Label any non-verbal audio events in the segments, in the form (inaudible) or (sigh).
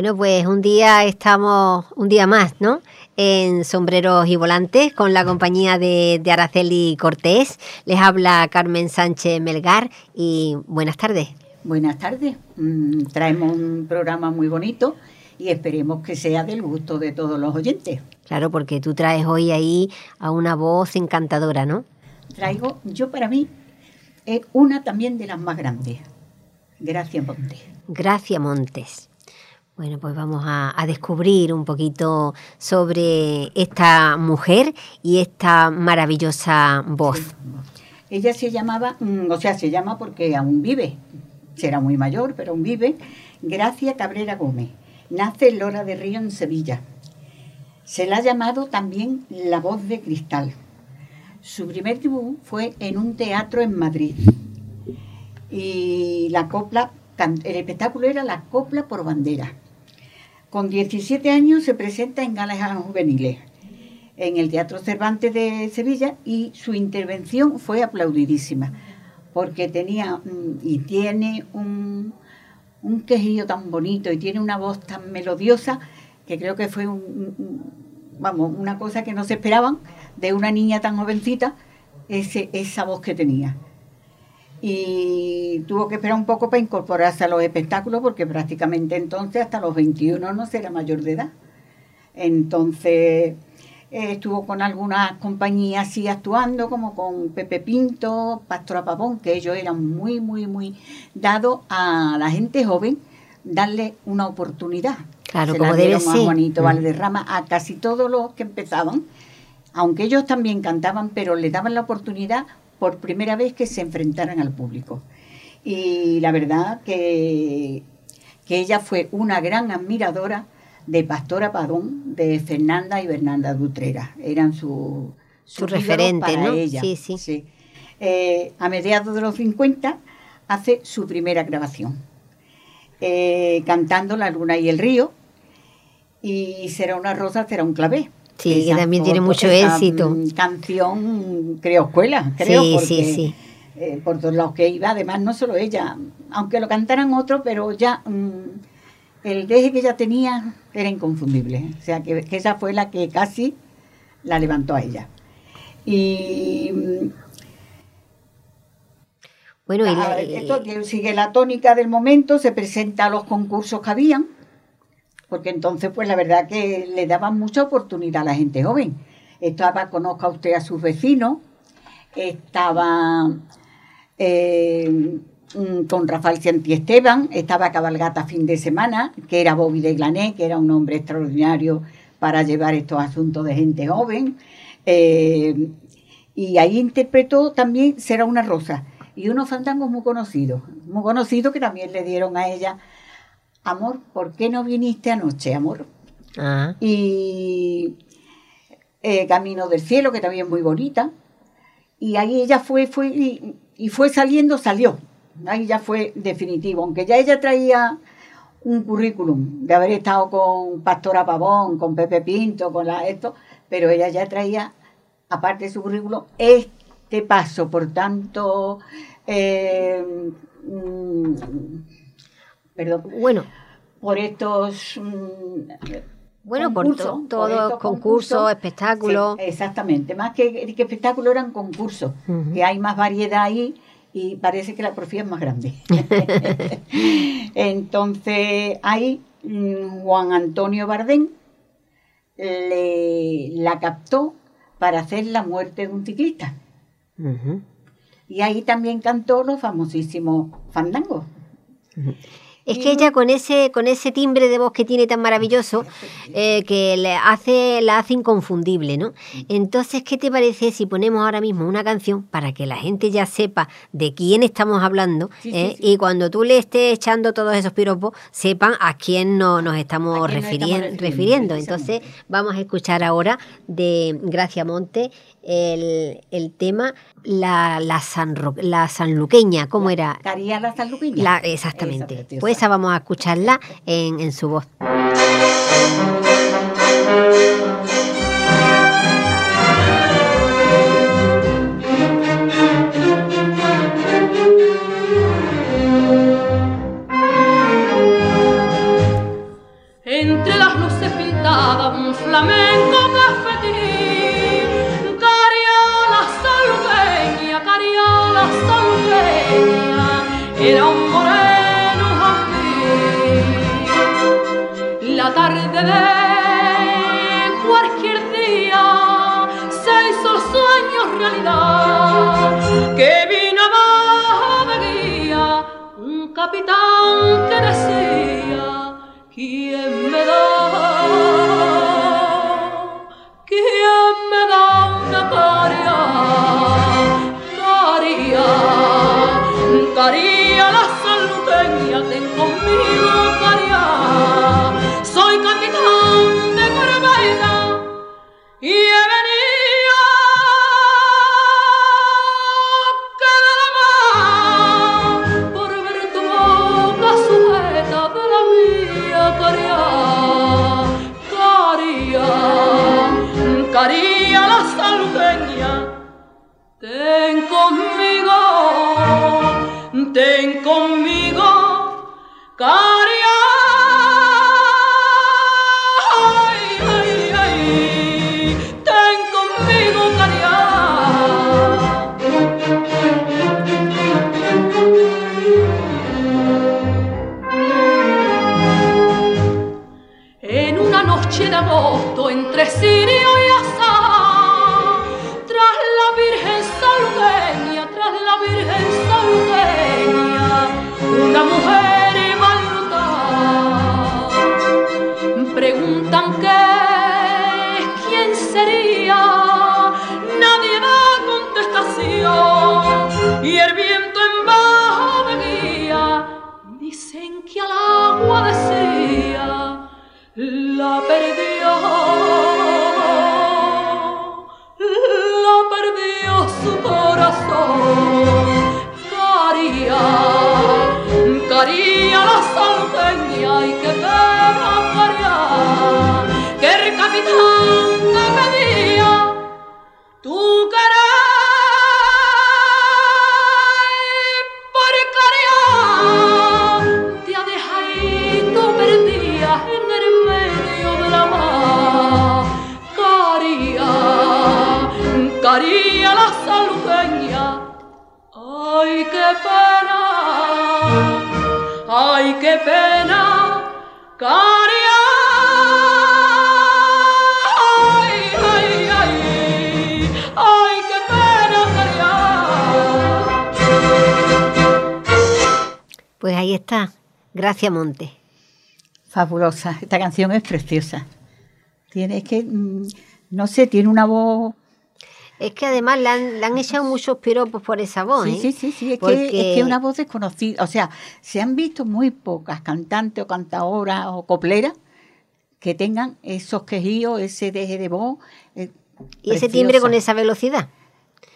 Bueno, pues un día estamos, un día más, ¿no? En Sombreros y Volantes con la compañía de, de Araceli Cortés. Les habla Carmen Sánchez Melgar y buenas tardes. Buenas tardes. Mm, traemos un programa muy bonito y esperemos que sea del gusto de todos los oyentes. Claro, porque tú traes hoy ahí a una voz encantadora, ¿no? Traigo, yo para mí, es una también de las más grandes. Gracias Montes. Gracias Montes. Bueno, pues vamos a, descubrir un poquito sobre esta mujer y esta maravillosa voz. Ella se llamaba, mm, o sea, se llama porque aún vive, será muy mayor, pero aún vive, Gracia Cabrera Gómez. Nace en Lora de Río, en Sevilla. Se la ha llamado también La Voz de Cristal. Su primer debut fue en un teatro en Madrid. Y la copla, el espectáculo era la copla por bandera. Con 17 años se presenta en galas juveniles en el Teatro Cervantes de Sevilla y su intervención fue aplaudidísima porque tenía mm, y tiene un, un quejillo tan bonito y tiene una voz tan melodiosa que creo que fue vamos, una cosa que no se esperaban de una niña tan jovencita, ese, esa voz que tenía y tuvo que esperar un poco para incorporarse a los espectáculos porque prácticamente entonces hasta los 21 no será mayor de edad. Entonces eh, estuvo con algunas compañías así actuando, como con Pepe Pinto, Pastora Pavón, que ellos eran muy, muy, muy dados a la gente joven darle una oportunidad. Claro, como debe ser. Más bonito, Valderrama, a casi todos los que empezaban, aunque ellos también cantaban, pero le daban la oportunidad por primera vez que se enfrentaran al público. Y la verdad que, que ella fue una gran admiradora de Pastora Padón, de Fernanda y Bernanda Dutrera. Eran su, su, referente, ¿no? Ella. Sí, sí. Eh, a mediados de los 50 hace su primera grabación, eh, cantando La luna y el río, y será una rosa, será un clavé. Sí, que también tiene mucho éxito. Canción, creo, escuela, creo. Sí, sí, sí. Eh, por todos los que iba, además, no solo ella, aunque lo cantaran otros, pero ya mm, el deje que ella tenía era inconfundible. O sea, que, esa fue la que casi la levantó a ella. Y. Bueno, y esto sigue la tónica del momento, se presenta a los concursos que habían porque entonces pues la verdad que le daban mucha oportunidad a la gente joven. Estaba, conozca usted a sus vecinos, estaba eh, mm, con Rafael Santi Esteban, estaba Cabalgata fin de semana, que era Bobby de Glané, que era un hombre extraordinario para llevar estos asuntos de gente joven. Eh, y ahí interpretó también Será una rosa y unos fandangos muy conocidos, muy conocidos que también le dieron a ella amor, ¿por qué no viniste anoche, amor? Y eh, Camino del Cielo, que también es muy bonita. Y ahí ella fue, fue y, fue saliendo, salió. Ahí ya fue definitivo, aunque ya ella traía un currículum de haber estado con Pastora Pavón, con Pepe Pinto, con la, esto, pero ella ya traía, aparte de su currículum, este paso, por tanto, eh, mm, perdón, bueno, por estos mm, bueno, por todos concursos, espectáculos. exactamente, más que, que espectáculos eran concursos, que hay más variedad ahí y parece que la profía es más grande. (laughs) (laughs) Entonces, ahí mm, Juan Antonio Bardén le, la captó para hacer la muerte de un ciclista. Y ahí también cantó los famosísimos fandangos. Es que ella con ese, con ese timbre de voz que tiene tan maravilloso, eh, que le hace, la hace inconfundible, ¿no? Entonces, ¿qué te parece si ponemos ahora mismo una canción para que la gente ya sepa de quién estamos hablando? Eh? Y cuando tú le estés echando todos esos piropos, sepan a quién no, nos estamos, refiriendo. Entonces, vamos a escuchar ahora de Gracia Monte el, el tema la, la, San, la sanluqueña, ¿cómo era? Caría la sanluqueña. exactamente. pues esa vamos a escucharla en, en su voz. sentada un flamenco Cualquier día se hizo el sueño realidad que vino abajo de guía un capitán que decía dicen que al agua decía la perdió, la perdió su corazón. Pues ahí está. Gracias, Monte. Fabulosa. Esta canción es preciosa. Tiene es que, mm, no sé, tiene una voz. Es que además le han, le han echado muchos piropos por esa voz. Sí, ¿eh? sí, sí, sí. Es, Porque- que, es que una voz desconocida. O sea, se han visto muy pocas cantantes o cantadoras o copleras que tengan esos quejíos, ese deje de voz. eh, Y ese timbre con esa velocidad.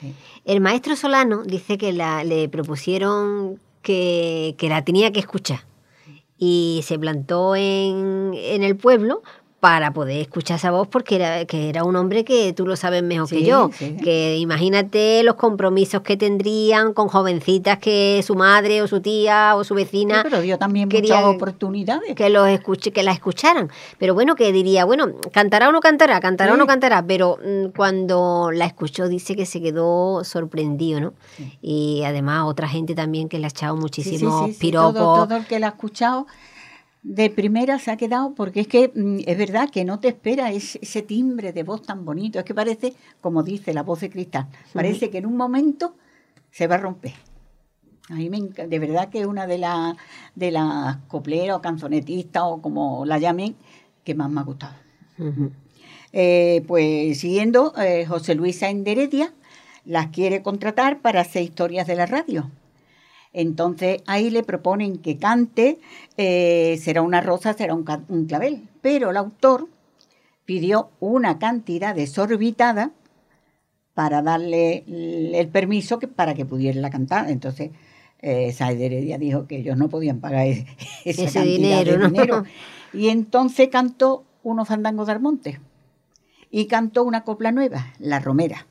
Sí. El maestro Solano dice que la, le propusieron que, que la tenía que escuchar. Y se plantó en, en el pueblo para poder escuchar esa voz porque era, que era un hombre que tú lo sabes mejor que yo, sí. que imagínate los compromisos que tendrían con jovencitas que su madre o su tía o su Sí, vecina pero dio también quería muchas oportunidades. que los escuche, que la escucharan. Pero bueno, que diría, bueno, cantará o no cantará, cantará o no cantará, pero mm, cuando la escuchó dice que se quedó sorprendido, ¿no? Y además otra gente también que le ha echado muchísimos sí, sí, piropos. Todo, todo el que la ha escuchado de primera se ha quedado, porque es que mm, es verdad que no te espera ese, ese timbre de voz tan bonito. Es que parece, como dice la voz de cristal, parece que en un momento se va a romper. A mí me de verdad que es una de, las de las copleras o canzonetistas o como la llamen, que más me ha gustado. Eh, pues siguiendo, eh, José Luis Sáenz de Heredia las quiere contratar para hacer historias de la radio. Entonces ahí le proponen que cante, eh, será una rosa, será un, clavel. Pero el autor pidió una cantidad desorbitada para darle el permiso que, para que pudiera cantar. Entonces eh, Heredia dijo que ellos no podían pagar e- (laughs) esa Ese cantidad dinero, de ¿no? dinero. Y entonces cantó unos fandangos de Armonte y cantó una copla nueva, La Romera,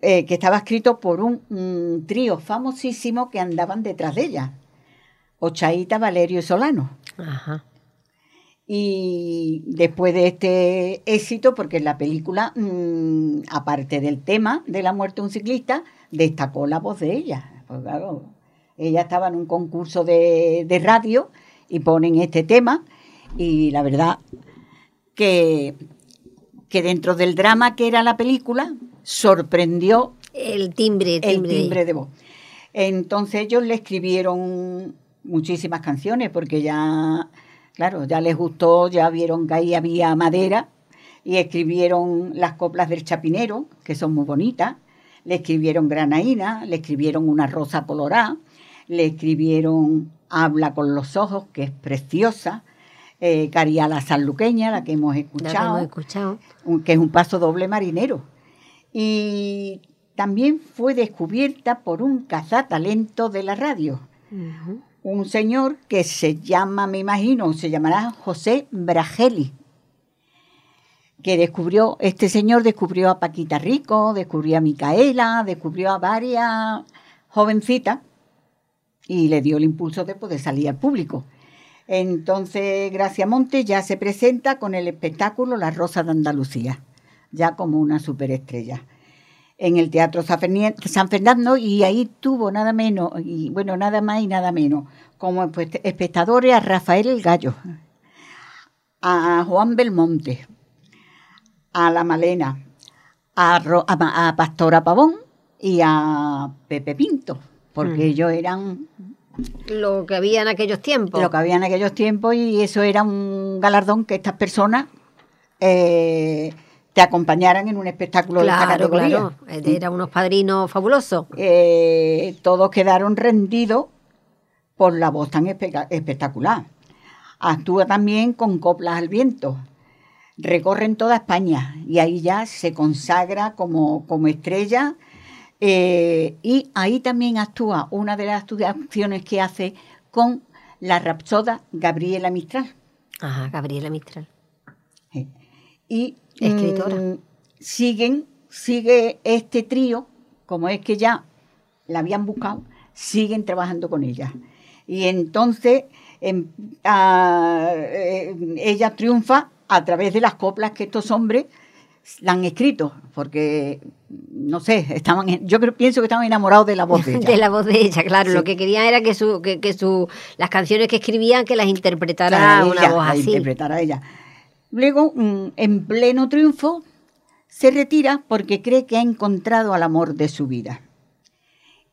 eh, que estaba escrito por un, trío famosísimo que andaban detrás de ella, Ochaíta, Valerio y Solano. Ajá. Y después de este éxito, porque la película, mm, aparte del tema de la muerte de un ciclista, destacó la voz de ella. Pues claro, ella estaba en un concurso de, de radio y ponen este tema y la verdad que, que dentro del drama que era la película, sorprendió el timbre, el timbre de voz. Entonces ellos le escribieron muchísimas canciones porque ya Claro, ya les gustó, ya vieron que ahí había madera y escribieron las coplas del chapinero, que son muy bonitas. Le escribieron granaína, le escribieron una rosa colorada, le escribieron Habla con los ojos, que es preciosa. Eh, Cariala Sanluqueña, la que hemos escuchado, que, hemos escuchado. que es un paso doble marinero. Y también fue descubierta por un cazatalento de la radio. Un señor que se llama, me imagino, se llamará José Brageli, que descubrió, este señor descubrió a Paquita Rico, descubrió a Micaela, descubrió a varias jovencitas y le dio el impulso de poder salir al público. Entonces, Gracia Monte ya se presenta con el espectáculo La Rosa de Andalucía, ya como una superestrella en el Teatro San Fernando y ahí tuvo nada menos, y bueno, nada más y nada menos, como espectadores a Rafael el Gallo, a Juan Belmonte, a La Malena, a, Pastora Pavón y a Pepe Pinto, porque mm. ellos eran... Lo que había en aquellos tiempos. Lo que había en aquellos tiempos y eso era un galardón que estas personas... Eh, te acompañaran en un espectáculo de esta categoría. Claro, eran unos padrinos fabulosos. Eh, todos quedaron rendidos por la voz tan espectacular. Actúa también con coplas al viento. Recorren toda España y ahí ya se consagra como, como estrella. Eh, y ahí también actúa una de las acciones que hace con la rapsoda Gabriela Mistral. Ajá, Gabriela Mistral. Y escritora. Mm, siguen, sigue este trío, como es que ya la habían buscado, siguen trabajando con ella. Y entonces em, eh, ella triunfa a través de las coplas que estos hombres la han escrito, porque no sé, estaban, yo creo, pienso que estaban enamorados de la voz de (laughs) ella. de la voz de ella, claro. Lo que querían era que su, que, su, las canciones que escribían que las interpretara una voz así. Interpretara ella. Luego, mm, en pleno triunfo, se retira porque cree que ha encontrado al amor de su vida.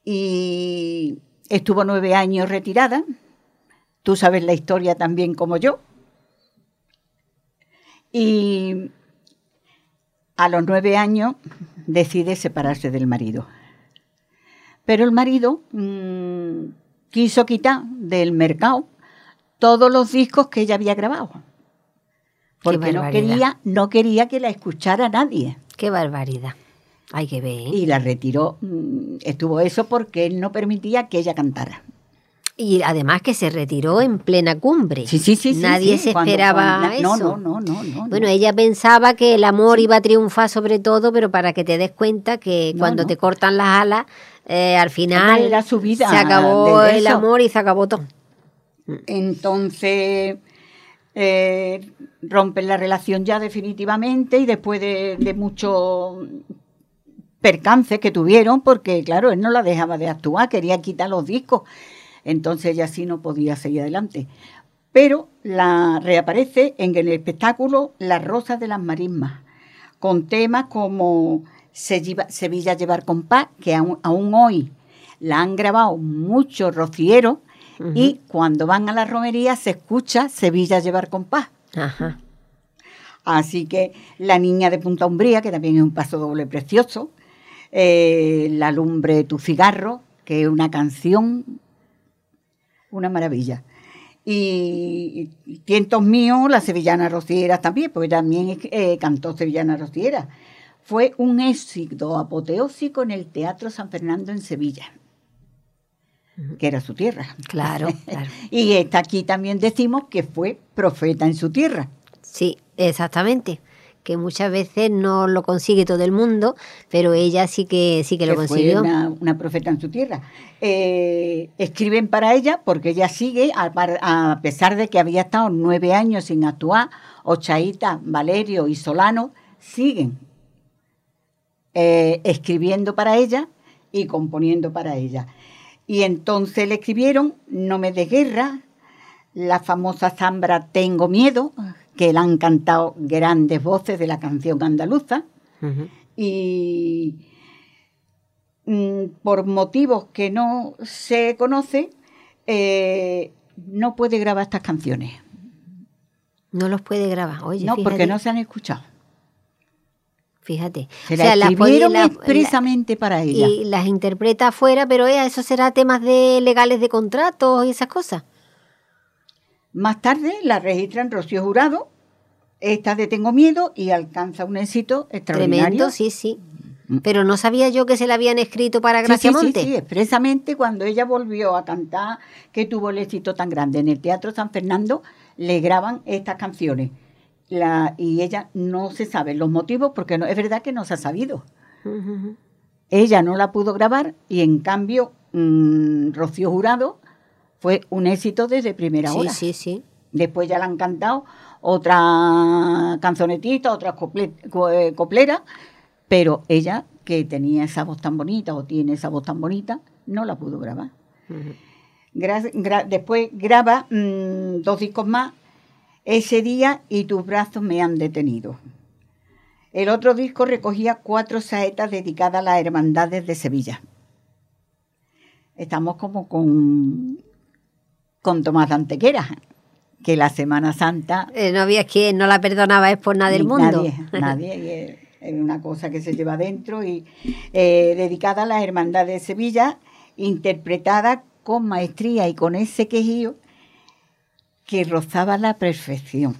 Y estuvo nueve años retirada. Tú sabes la historia también como yo. Y a los nueve años decide separarse del marido. Pero el marido mm, quiso quitar del mercado todos los discos que ella había grabado porque no quería, no quería que la escuchara nadie. Qué barbaridad. Hay que ver. Y la retiró. Mm, estuvo eso porque él no permitía que ella cantara. Y además que se retiró en plena cumbre. Sí, sí, sí. Nadie se esperaba eso. No, no, no, no, Bueno, ella pensaba que el amor iba a triunfar sobre todo, pero para que te des cuenta que cuando te cortan las alas, eh, al final Era su vida se acabó el amor y se acabó todo. Entonces eh, rompen la relación ya definitivamente y después de, de muchos percances que tuvieron, porque claro, él no la dejaba de actuar, quería quitar los discos, entonces ella sí no podía seguir adelante. Pero la reaparece en el espectáculo Las Rosas de las Marismas, con temas como Sevilla Llevar con Paz, que aún, aún hoy la han grabado muchos rocieros y cuando van a la romería se escucha Sevilla llevar compás. Ajá. Así que La Niña de Punta Umbría, que también es un paso doble precioso, eh, La Lumbre de tu cigarro, que es una canción, una maravilla. Y Tientos Míos, la Sevillana Rociera también, porque también eh, cantó Sevillana Rociera. Fue un éxito apoteósico en el Teatro San Fernando en Sevilla que era su tierra. Claro, (laughs) claro. y está aquí también decimos que fue profeta en su tierra. Sí, exactamente. que muchas veces no lo consigue todo el mundo, pero ella sí que sí que, lo consiguió. Fue una, profeta en su tierra. Eh, escriben para ella porque ella sigue, a, pesar de que había estado nueve años sin actuar, Ochaíta, Valerio y Solano siguen eh, escribiendo para ella y componiendo para ella. Y entonces le escribieron No me des guerra, la famosa zambra Tengo miedo, que le han cantado grandes voces de la canción andaluza. Y mm, por motivos que no se conoce, eh, no puede grabar estas canciones. No los puede grabar, oye. No, porque no se han escuchado. Fíjate. Se las escribieron expresamente para ella. Y las interpreta afuera, pero eso será temas de legales de contratos y esas cosas. Más tarde la registran Rocío Jurado, esta de Tengo Miedo y alcanza un éxito extraordinario. Tremendo, sí, sí. Mm. Pero no sabía yo que se la habían escrito para Gracia sí, Sí, sí, expresamente cuando ella volvió a cantar, que tuvo el éxito tan grande en el Teatro San Fernando, le graban estas canciones. La, y ella no se sabe los motivos porque no, es verdad que no se ha sabido. Ella no la pudo grabar y en cambio mm, Rocío Jurado fue un éxito desde primera hora. Sí, sí, sí. Después ya le han cantado otra canzonetita, otra eh, coplera, pero ella, que tenía esa voz tan bonita o tiene esa voz tan bonita, no la pudo grabar. después graba mm, dos discos más, ese día y tus brazos me han detenido. El otro disco recogía cuatro saetas dedicadas a las hermandades de Sevilla. Estamos como con con Tomás de Antequera, que la Semana Santa... Eh, no había quien no la perdonaba es por nada del mundo. Nadie, (laughs) nadie. es una cosa que se lleva dentro y eh, dedicada a la Hermandad de Sevilla, interpretada con maestría y con ese quejío que rozaba la perfección.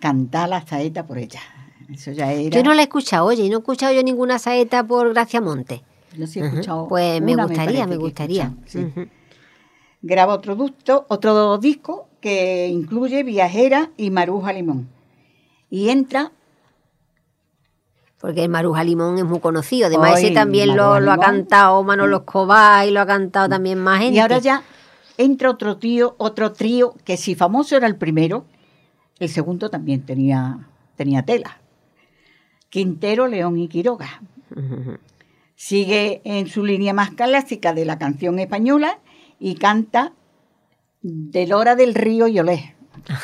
Cantar la saeta por ella. Eso ya era... Yo no la he escuchado, oye, y no he escuchado yo ninguna saeta por Gracia Monte. Yo sí he escuchado. Pues me gustaría, me, gustaría graba otro, ducto, otro disco que incluye Viajera y Maruja Limón. Y entra porque el Maruja Limón es muy conocido. Además, ese también lo, ha cantado Manolo Escobar y lo ha cantado también más gente. Y ahora ya entra otro tío, otro trío, que si famoso era el primero, el segundo también tenía, tenía tela. Quintero, León y Quiroga. Sigue en su línea más clásica de la canción española y canta de Lora del Río y Olé,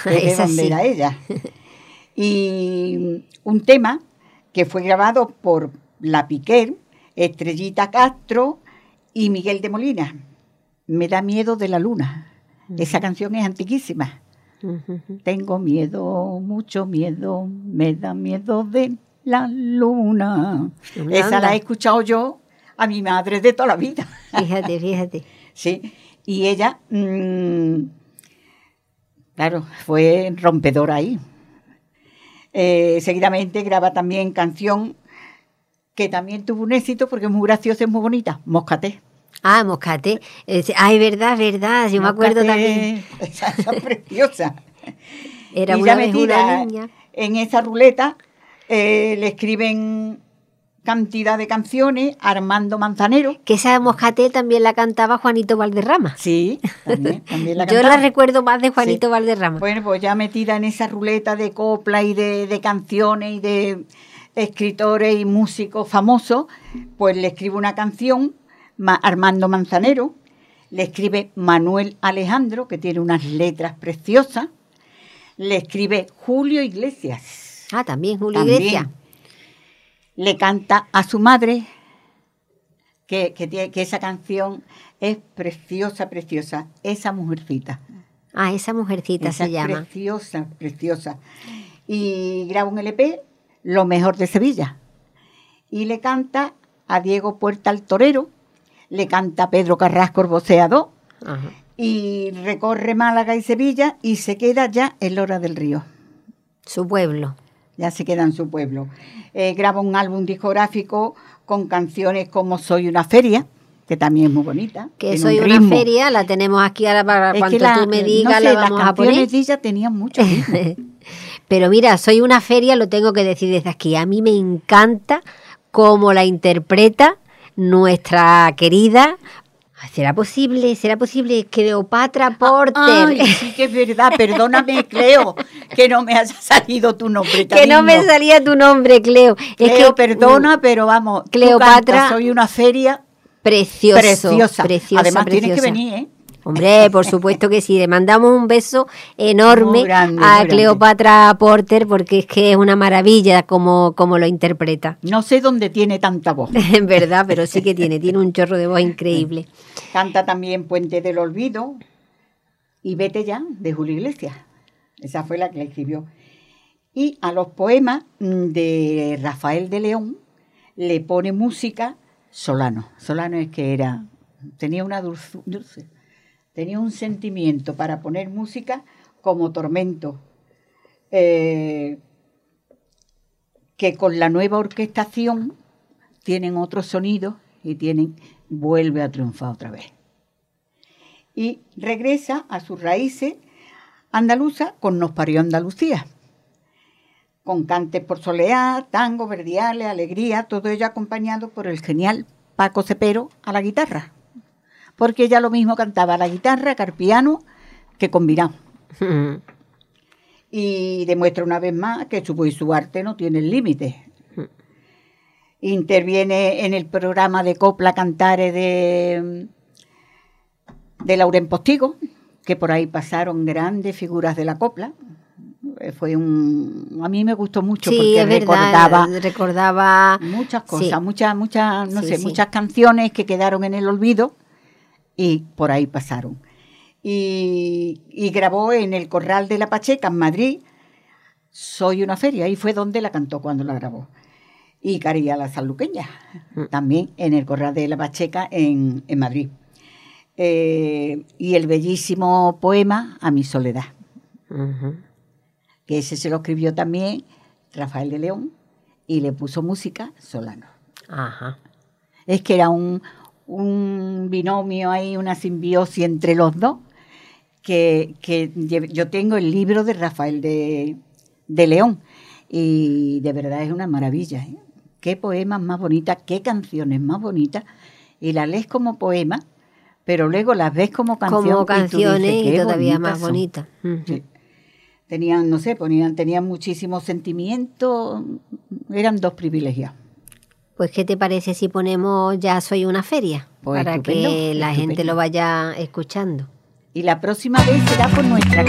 que es (laughs) donde era ella. (laughs) Y un tema que fue grabado por La Piquer, Estrellita Castro y Miguel de Molina. Me da miedo de la luna. Esa canción es antiquísima. Tengo miedo, mucho miedo, me da miedo de la luna. Esa la he escuchado yo a mi madre de toda la vida. Fíjate, (laughs) fíjate. sí. Y ella, mm, claro, fue rompedora ahí. Eh, seguidamente graba también canción que también tuvo un éxito porque es muy graciosa y muy bonita, Moscate. Ah, Moscate. es verdad, verdad, yo me acuerdo también. (laughs) Esa, es preciosa. Era una, vez una niña. En esa ruleta eh, le escriben cantidad de canciones, Armando Manzanero. Que esa Moscatel también la cantaba Juanito Valderrama. Sí, también, la (laughs) Yo la recuerdo más de Juanito Valderrama. Bueno, pues ya metida en esa ruleta de copla y de, canciones y de escritores y músicos famosos, pues le escribe una canción, Armando Manzanero, le escribe Manuel Alejandro, que tiene unas letras preciosas, le escribe Julio Iglesias. Ah, también Julio Iglesias le canta a su madre, que, que, esa canción es preciosa, preciosa, esa mujercita. Ah, esa mujercita se llama. Preciosa, preciosa. Y graba un LP, Lo mejor de Sevilla. Y le canta a Diego Puerta el Torero, le canta Pedro Carrasco el Boceador, y recorre Málaga y Sevilla y se queda ya en Lora del Río. Su pueblo ya se queda en su pueblo. Eh, graba un álbum discográfico con canciones como Soy una feria, que también es muy bonita. Que Soy una feria, la tenemos aquí ahora para cuando tú me digas, la vamos las a poner. de ella tenían mucho. (laughs) Pero mira, soy una feria, lo tengo que decir desde aquí. A mí me encanta cómo la interpreta nuestra querida ¿Será posible? ¿Será posible? Cleopatra ah, Porter. Ay, sí que es verdad, perdóname, (laughs) Cleo, que no me haya salido tu nombre. Que no me salía tu nombre, Cleo. es que, perdona, pero vamos, Cleopatra. soy una feria preciosa. Preciosa. preciosa Además, tienes que venir, ¿eh? Hombre, por supuesto que sí. Le mandamos un beso enorme a Cleopatra Porter porque es que es una maravilla como, como lo interpreta. No sé dónde tiene tanta voz. (laughs) En verdad, pero sí que tiene. Tiene un chorro de voz increíble. Canta también Puente del Olvido y Vete ya, de Julio Iglesias. Esa fue la que le escribió. Y a los poemas de Rafael de León le pone música Solano. Solano es que era, tenía una dulce tenía un sentimiento para poner música como tormento, eh, que con la nueva orquestación tienen otro sonido y tienen, vuelve a triunfar otra vez. Y regresa a sus raíces andaluza con Nos parió Andalucía, con cantes por soleá, tango, verdiales, alegría, todo ello acompañado por el genial Paco Cepero a la guitarra porque ella lo mismo cantaba la guitarra, carpiano, que combinado. (laughs) y demuestra una vez más que su su arte no tienen límites. (laughs) Interviene en el programa de Copla Cantare de, de Lauren Postigo, que por ahí pasaron grandes figuras de la copla. Fue un a mí me gustó mucho porque recordaba recordaba muchas cosas, muchas muchas no sé, muchas canciones que quedaron en el olvido y por ahí pasaron. Y, grabó en el Corral de la Pacheca, en Madrid, Soy una feria, ahí fue donde la cantó cuando la grabó. Y Caría la Sanluqueña, mm. también en el Corral de la Pacheca, en, Madrid. Eh, y el bellísimo poema A mi soledad, que ese se lo escribió también Rafael de León y le puso música Solano. Es que era un, un binomio ahí, una simbiosis entre los dos, que, yo tengo el libro de Rafael de, León y de verdad es una maravilla. ¿eh? Qué poemas más bonitas, qué canciones más bonitas, y las lees como poema, pero luego las ves como canciones. Como canciones y, todavía más bonitas. Tenían, no sé, ponían, tenían muchísimo sentimiento, eran dos privilegios. Pues, ¿qué te parece si ponemos Ya soy una feria? Pues para que la gente lo vaya escuchando. Y la próxima vez será por nuestra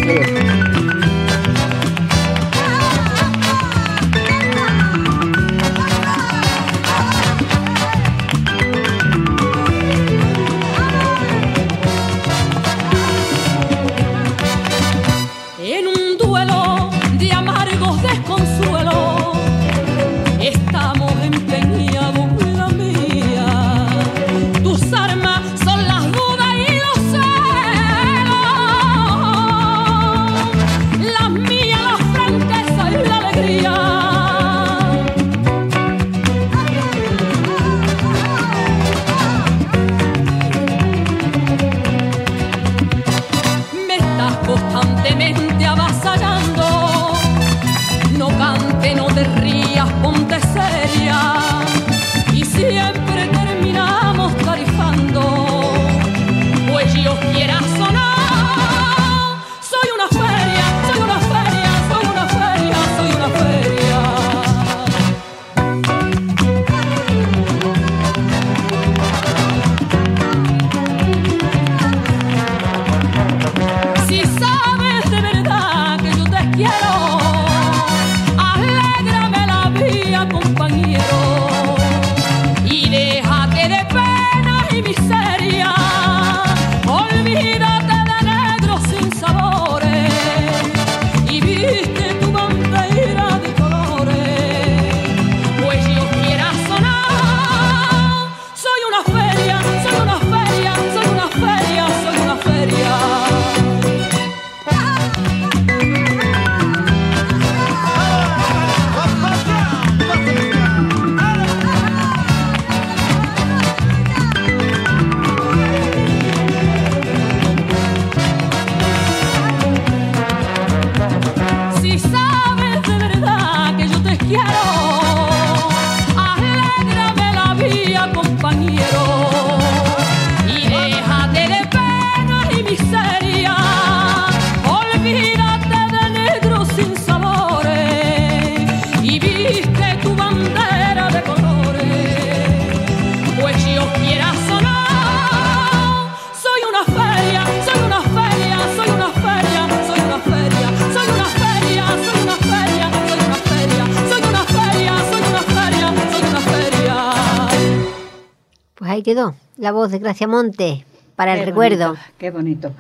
Cleo. ahí quedó la voz de Gracia Monte para el recuerdo. qué bonito.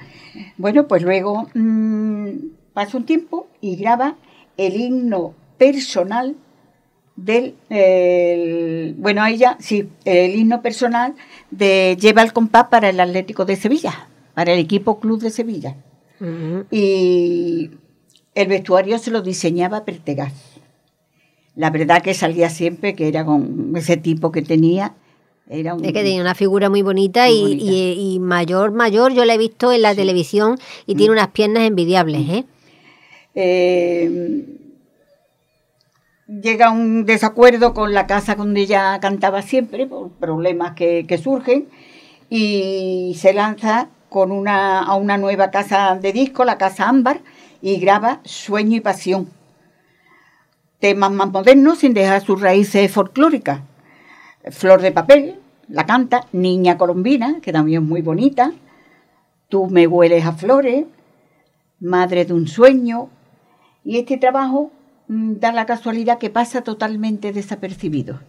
Bueno, pues luego mm, pasa un tiempo y graba el himno personal del, bueno, ella, sí, el himno personal de Lleva el compás para el Atlético de Sevilla, para el equipo Club de Sevilla. Y el vestuario se lo diseñaba Pertegaz. La verdad que salía siempre, que era con ese tipo que tenía. Era es que tenía una figura muy bonita, y, mayor, mayor, yo la he visto en la televisión y tiene unas piernas envidiables. ¿eh? Eh, llega un desacuerdo con la casa donde ella cantaba siempre, por problemas que, surgen, y se lanza con una, a una nueva casa de disco, la Casa Ámbar, y graba Sueño y Pasión. Temas más modernos sin dejar sus raíces folclóricas. Flor de papel, la canta, Niña Colombina, que también es muy bonita. Tú me hueles a flores, Madre de un sueño. Y este trabajo Mm, da la casualidad que pasa totalmente desapercibido.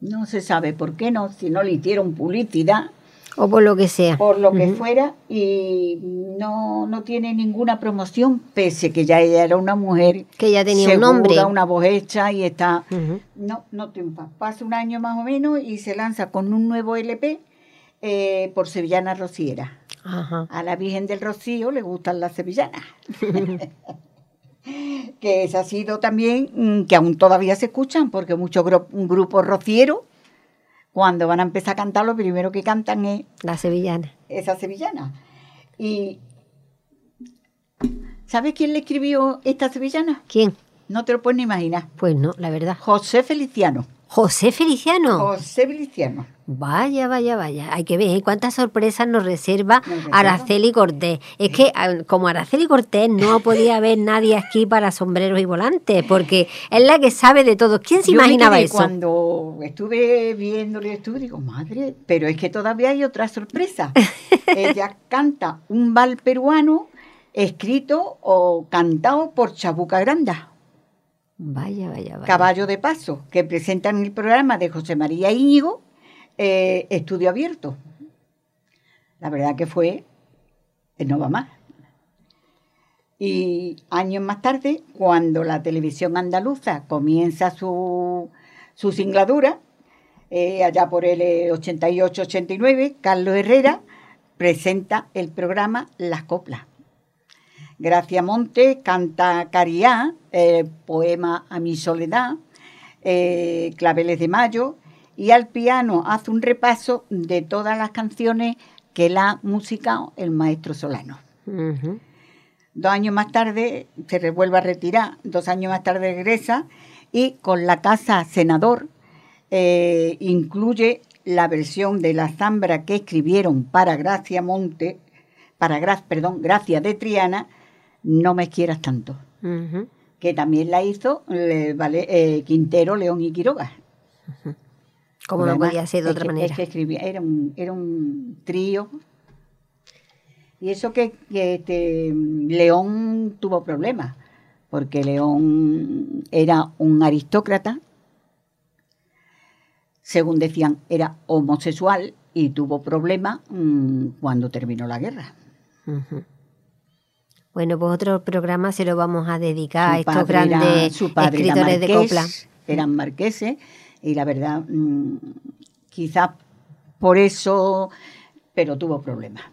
No se sabe por qué no, si no le hicieron publicidad. O por lo que sea. Por lo que fuera, y no, no tiene ninguna promoción, pese que ya ella era una mujer. Que ya tenía un nombre. una voz hecha y está. No, no triunfa. Pasa un año más o menos y se lanza con un nuevo LP eh, por Sevillana Rociera. A la Virgen del Rocío le gustan las sevillanas. (laughs) que esa ha sido también, mm, que aún todavía se escuchan, porque muchos grupos rocieros, cuando van a empezar a cantar, lo primero que cantan es... La sevillana. Esa sevillana. Y... ¿Sabes quién le escribió esta sevillana? ¿Quién? No te lo puedes ni imaginar. Pues no, la verdad. José Feliciano. José Feliciano. José Feliciano. Vaya, vaya, vaya. Hay que ver ¿eh? cuántas sorpresas nos reserva Araceli Cortés. Es que como Araceli Cortés no podía haber nadie aquí para sombreros y volantes, porque es la que sabe de todo. ¿Quién se imaginaba eso? Cuando estuve viéndole, estuve, digo, madre, pero es que todavía hay otra sorpresa. (laughs) Ella canta un bal peruano escrito o cantado por Chabuca Granda. Vaya, vaya, vaya. Caballo de Paso, que presentan el programa de José María Íñigo eh, estudio abierto. La verdad que fue, eh, no va más. Y años más tarde, cuando la televisión andaluza comienza su, su singladura, eh, allá por el 88-89, Carlos Herrera presenta el programa Las Coplas. Gracia Monte canta Cariá, el poema A mi soledad, Claveles de Mayo, y al piano hace un repaso de todas las canciones que la ha musicado el maestro Solano. Dos años más tarde se revuelve a retirar, dos años más tarde regresa y con la Casa Senador eh, incluye la versión de la zambra que escribieron para Gracia Monte, para perdón, Gracia de Triana, No me quieras tanto, que también la hizo eh, vale, eh, Quintero, León y Quiroga. Como no podía ser de otra manera. Es que escribía, era un, era un trío. Y eso que, este, León tuvo problemas, porque León era un aristócrata, según decían, era homosexual y tuvo problemas mm, cuando terminó la guerra. Bueno, pues otro programa se lo vamos a dedicar a estos grandes escritores de copla. Eran marqueses y la verdad, mm, quizás por eso, pero tuvo problemas.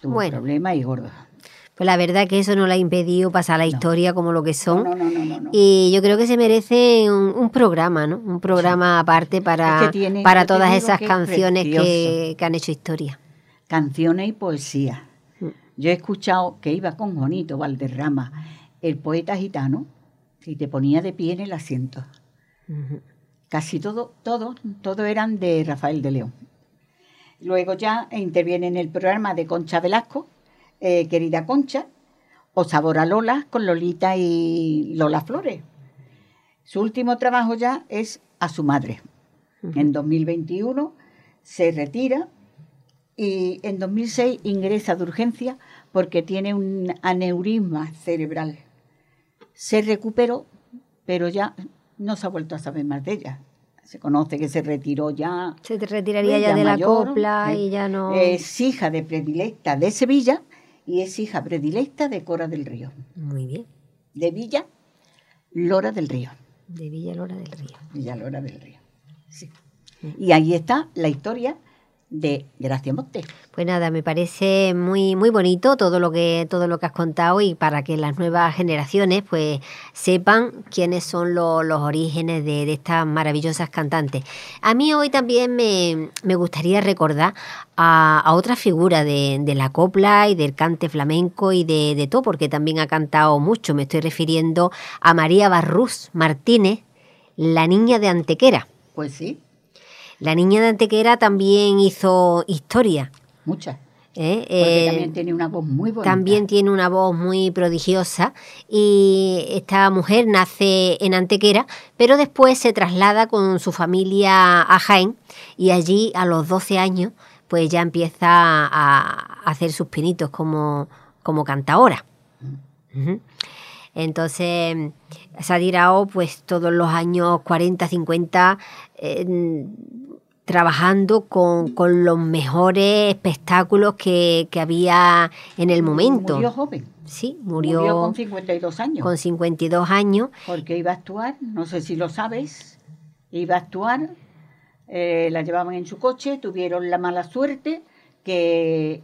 Tuvo problemas y gordos. Pues la verdad que eso no le ha impedido pasar la historia como lo que son. No, no, no, y yo creo que se merece un, programa, ¿no? Un programa aparte para, para todas esas canciones que, han hecho historia. Canciones y poesía. Yo he escuchado que iba con Juanito Valderrama, el poeta gitano, y te ponía de pie en el asiento casi todo, todo, todo eran de Rafael de León. Luego ya interviene en el programa de Concha Velasco, eh, Querida Concha, o Sabor a Lola con Lolita y Lola Flores. Su último trabajo ya es a su madre. En 2021 se retira y en 2006 ingresa de urgencia porque tiene un aneurisma cerebral. Se recuperó, pero ya no se ha vuelto a saber más de ella. Se conoce que se retiró ya. Se retiraría ya, de la copla y ya no. Es hija de predilecta de Sevilla y es hija predilecta de Cora del Río. Muy bien. De Villa Lora del Río. De Villa Lora del Río. Villa Lora del Río. Sí. Y ahí está la historia de Gracia Monte. Pues nada, me parece muy muy bonito todo lo que todo lo que has contado y para que las nuevas generaciones pues sepan quiénes son los orígenes de, estas maravillosas cantantes. A mí hoy también me, gustaría recordar a, otra figura de, la copla y del cante flamenco y de, de todo, porque también ha cantado mucho. Me estoy refiriendo a María Barrús Martínez, la niña de Antequera. Pues sí. La niña de Antequera también hizo historia. Muchas. ¿Eh? Porque eh, también tiene una voz muy bonita. También tiene una voz muy prodigiosa y esta mujer nace en Antequera, pero después se traslada con su familia a Jaén y allí a los 12 años pues ya empieza a hacer sus pinitos como, como cantaora. Mm. Entonces, tirado pues todos los años 40, 50 trabajando con, los mejores espectáculos que, había en el momento. Murió joven. Sí, murió, con 52 años. Con 52 años. Porque iba a actuar, no sé si lo sabes, iba a actuar, eh, la llevaban en su coche, tuvieron la mala suerte que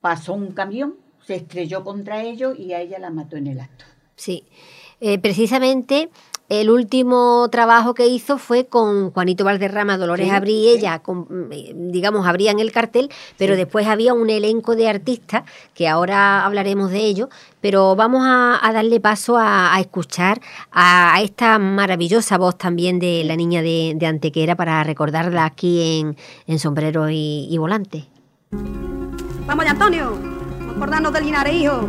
pasó un camión, se estrelló contra ellos y a ella la mató en el acto. Sí, eh, precisamente el último trabajo que hizo fue con Juanito Valderrama, Dolores Abrí y ella, eh, digamos, abrían el cartel, pero después había un elenco de artistas, que ahora hablaremos de ello, pero vamos a, darle paso a, escuchar a, esta maravillosa voz también de la niña de, Antequera para recordarla aquí en, Sombrero y, Volante. Vamos ya, Antonio, acordarnos del Linares, hijo.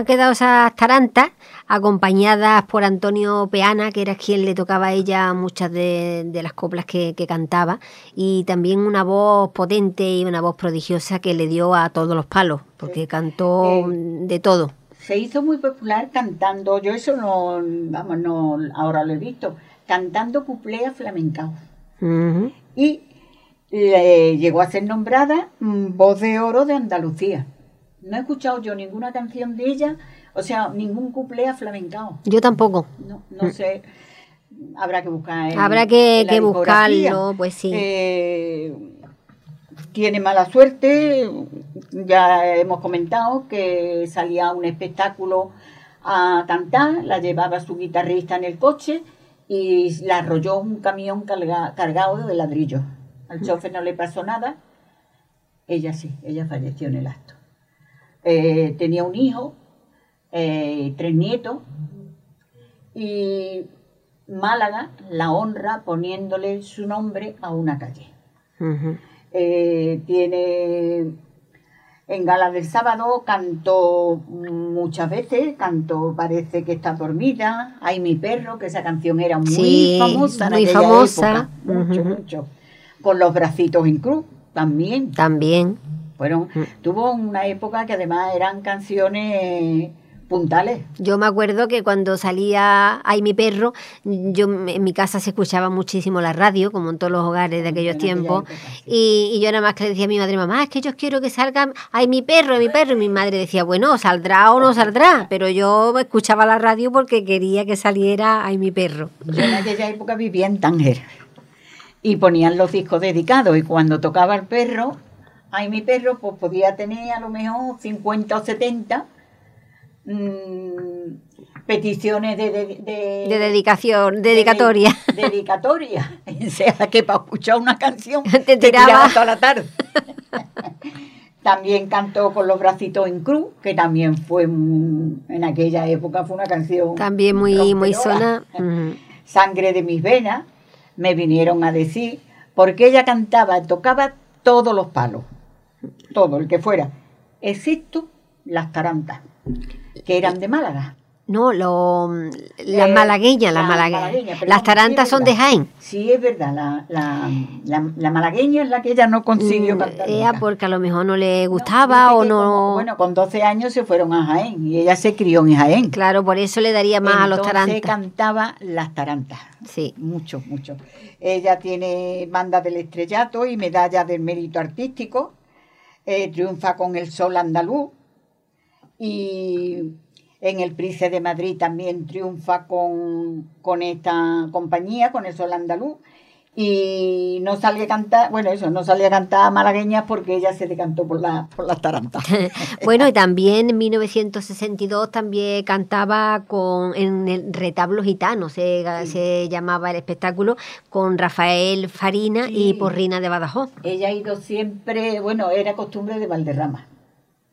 han quedado esas tarantas acompañadas por Antonio Peana, que era quien le tocaba a ella muchas de, las coplas que, cantaba, y también una voz potente y una voz prodigiosa que le dio a todos los palos, porque cantó eh, de todo. Se hizo muy popular cantando, yo eso no, vamos, no, ahora lo he visto, cantando cuplea flamencao. Y llegó a ser nombrada mm, voz de oro de Andalucía. No he escuchado yo ninguna canción de ella, o sea, ningún cuplé flamencao. Yo tampoco. No, no mm. sé, habrá que buscar. habrá que, buscarlo, pues sí. Eh, tiene mala suerte, ya hemos comentado que salía un espectáculo a cantar, la llevaba su guitarrista en el coche y la arrolló un camión cargado de ladrillos. Al chofer no le pasó nada, ella sí, ella falleció en el acto. Eh, tenía un hijo, eh, tres nietos, y Málaga la honra poniéndole su nombre a una calle. Eh, tiene en Gala del Sábado cantó muchas veces, cantó Parece que está dormida, Hay mi perro, que esa canción era muy famosa muy famosa. mucho, mucho. Con los bracitos en cruz, también. También. Fueron, tuvo una época que además eran canciones puntales. Yo me acuerdo que cuando salía Ay mi perro, yo en mi casa se escuchaba muchísimo la radio, como en todos los hogares de aquellos tiempos, y, yo nada más que le decía a mi madre, mamá, es que yo quiero que salga Ay mi perro, mi perro, y mi madre decía, bueno, saldrá o no saldrá, pero yo escuchaba la radio porque quería que saliera Ay mi perro. Yo en aquella época vivía en Tánger y ponían los discos dedicados y cuando tocaba el perro, Ay mi perro, pues podía tener a lo mejor 50 o 70 Mm, peticiones de, de, dedicación, dedicatoria. dedicatoria. (laughs) O sea, que para escuchar una canción (laughs) te tiraba, toda la tarde. (laughs) también cantó con los bracitos en cruz, que también fue en aquella época fue una canción. También muy, muy zona. Sangre de mis venas, me vinieron a decir, porque ella cantaba, tocaba todos los palos, todo, el que fuera, excepto las tarantas que eran de Málaga. No, lo, las eh, malagueñas, las malagueñas. las tarantas son de Jaén. Sí, es verdad, la, la, la, malagueña es la que ella no consiguió mm, cantar. Ella porque a lo mejor no le gustaba o no... bueno, con 12 años se fueron a Jaén y ella se crió en Jaén. Claro, por eso le daría más a los tarantas. cantaba las tarantas. Sí. Mucho, mucho. Ella tiene banda del estrellato y medalla del mérito artístico. Eh, triunfa con el sol andaluz y en el Price de Madrid también triunfa con, esta compañía, con el Sol Andaluz. Y no sale a cantar, bueno, eso, no sale a cantar malagueñas porque ella se decantó por, la, por las tarantas. (laughs) bueno, y también en 1962 también cantaba con, en el Retablo Gitano, se, se llamaba el espectáculo, con Rafael Farina y Porrina de Badajoz. Ella ha ido siempre, bueno, era costumbre de Valderrama,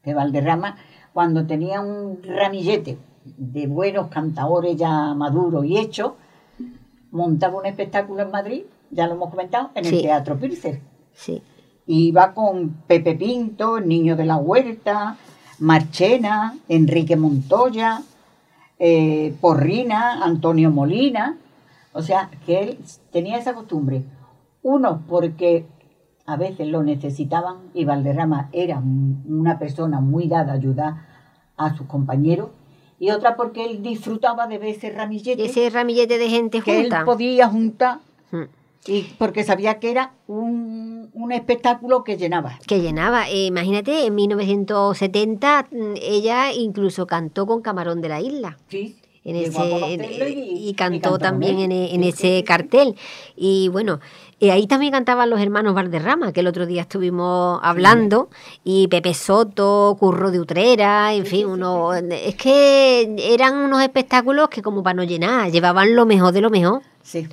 de Valderrama cuando tenía un ramillete de buenos cantadores ya maduros y hechos, montaba un espectáculo en Madrid, ya lo hemos comentado, en el Teatro Pircer. Sí. Iba con Pepe Pinto, Niño de la Huerta, Marchena, Enrique Montoya, eh, Porrina, Antonio Molina. O sea, que él tenía esa costumbre. Uno, porque a veces lo necesitaban y Valderrama era una persona muy dada a ayudar a sus compañeros y otra porque él disfrutaba de ver ese ramillete. Ese ramillete de gente que él podía juntar. Hmm. Y porque sabía que era un, espectáculo que llenaba. Que llenaba. Eh, imagínate, en 1970 mm, ella incluso cantó con Camarón de la Isla. Sí. En ese, y, cantó también en, en, ese cartel. Y bueno, ahí también cantaban los hermanos Valderrama, que el otro día estuvimos hablando, y Pepe Soto, Curro de Utrera, en fin, uno, es que eran unos espectáculos que como para no llenar, llevaban lo mejor de lo mejor. Sí.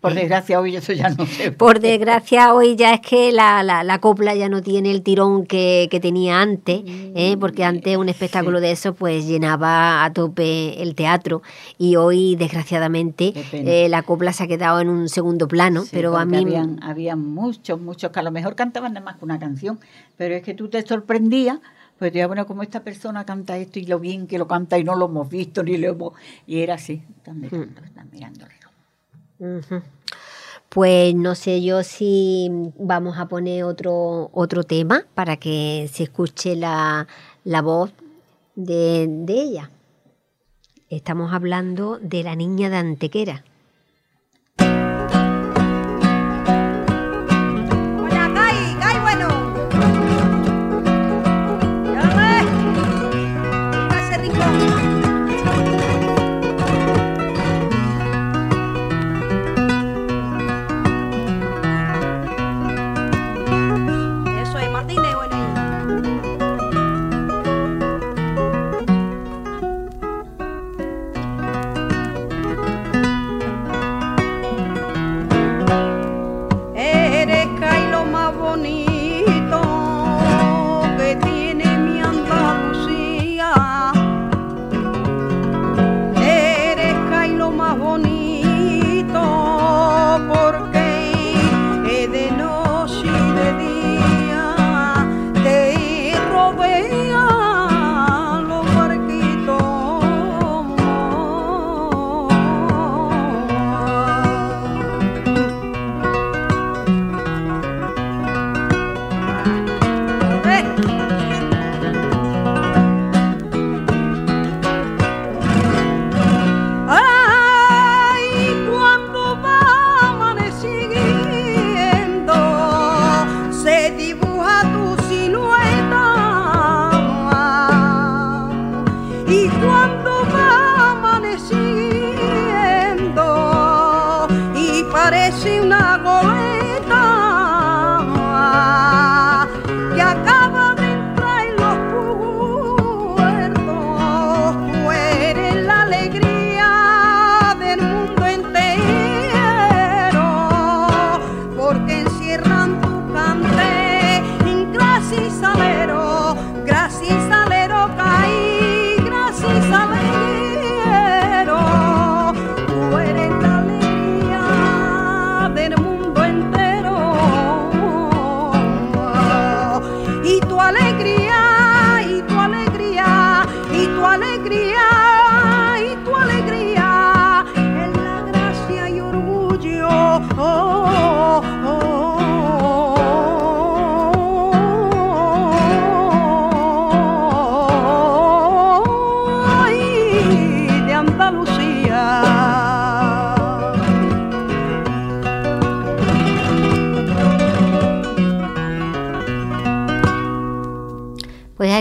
Por desgracia hoy eso ya no se Por desgracia hoy ya es que la, la, copla ya no tiene el tirón que, tenía antes, ¿eh? Mm, porque antes un espectáculo de eso pues llenaba a tope el teatro. Y hoy desgraciadamente eh, la copla se ha quedado en un segundo plano, pero a mí... Había, muchos, muchos que a lo mejor cantaban nada más que una canción, pero es que tú te sorprendías pues ya bueno, como esta persona canta esto y lo bien que lo canta y no lo hemos visto ni lo hemos... Y era así, están mirando, están mirando pues no sé yo si vamos a poner otro, otro tema para que se escuche la, voz de, de ella. Estamos hablando de la niña de Antequera.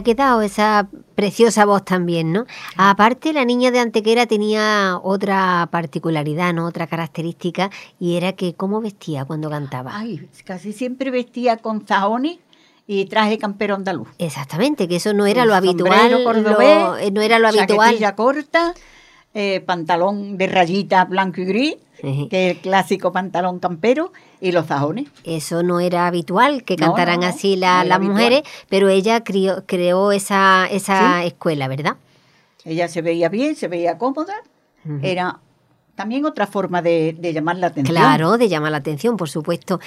Quedado esa preciosa voz también, ¿no? Aparte, la niña de Antequera tenía otra particularidad, ¿no? Otra característica, y era que cómo vestía cuando cantaba. Ay, casi siempre vestía con zahones y traje campero andaluz. Exactamente, que eso no era El lo habitual. sombrero cordobés, lo- eh, no era lo habitual. Corta, eh, pantalón de rayita blanco y gris, Que el clásico pantalón campero, y los zajones. Eso no era habitual que No, cantaran no, no, así la- las habitual. mujeres, pero ella crió- creó esa, esa Sí. escuela, ¿verdad? Ella se veía bien, se veía cómoda, era también otra forma de, de llamar la atención. Claro, de llamar la atención, por supuesto.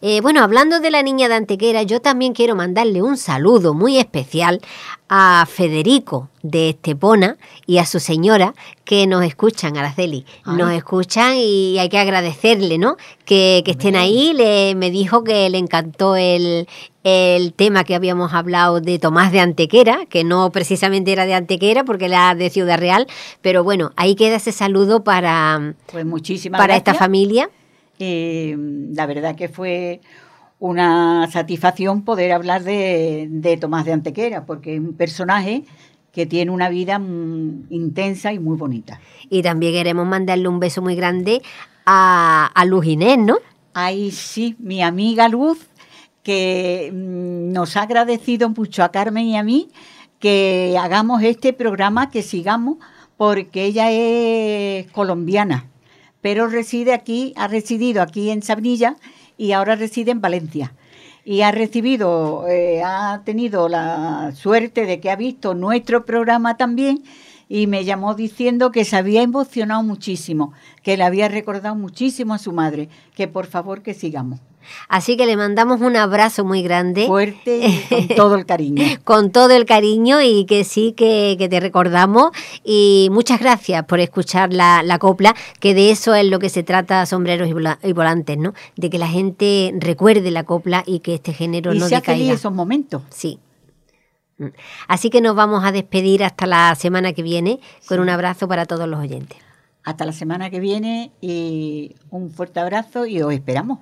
Eh, bueno, hablando de la niña de Antequera, yo también quiero mandarle un saludo muy especial a Federico de Estepona y a su señora que nos escuchan, Araceli. Ay. Nos escuchan y hay que agradecerle, ¿no? Que, que estén ahí. Le, me dijo que le encantó el, el tema que habíamos hablado de Tomás de Antequera, que no precisamente era de Antequera porque era de Ciudad Real, pero bueno, ahí queda ese saludo para, Pues muchísimas para esta familia. Eh, la verdad que fue una satisfacción poder hablar de, de Tomás de Antequera, porque es un personaje que tiene una vida mm, intensa y muy bonita. Y también queremos mandarle un beso muy grande a, a Luz Inés, ¿no? Ahí sí, mi amiga Luz, que mm, nos ha agradecido mucho a Carmen y a mí que hagamos este programa, que sigamos, porque ella es colombiana, pero reside aquí, ha residido aquí en Sabrilla y ahora reside en Valencia. Y ha recibido, eh, ha tenido la suerte de que ha visto nuestro programa también y me llamó diciendo que se había emocionado muchísimo, que le había recordado muchísimo a su madre, que por favor que sigamos. Así que le mandamos un abrazo muy grande. Fuerte (laughs) con todo el cariño. Con todo el cariño y que sí que, que te recordamos. Y muchas gracias por escuchar la, la copla, que de eso es lo que se trata, sombreros y, vola- y volantes, ¿no? De que la gente recuerde la copla y que este género y no sea decaiga. esos momentos. Sí. Mm. Así que nos vamos a despedir hasta la semana que viene con un abrazo para todos los oyentes. Hasta la semana que viene y un fuerte abrazo y os esperamos.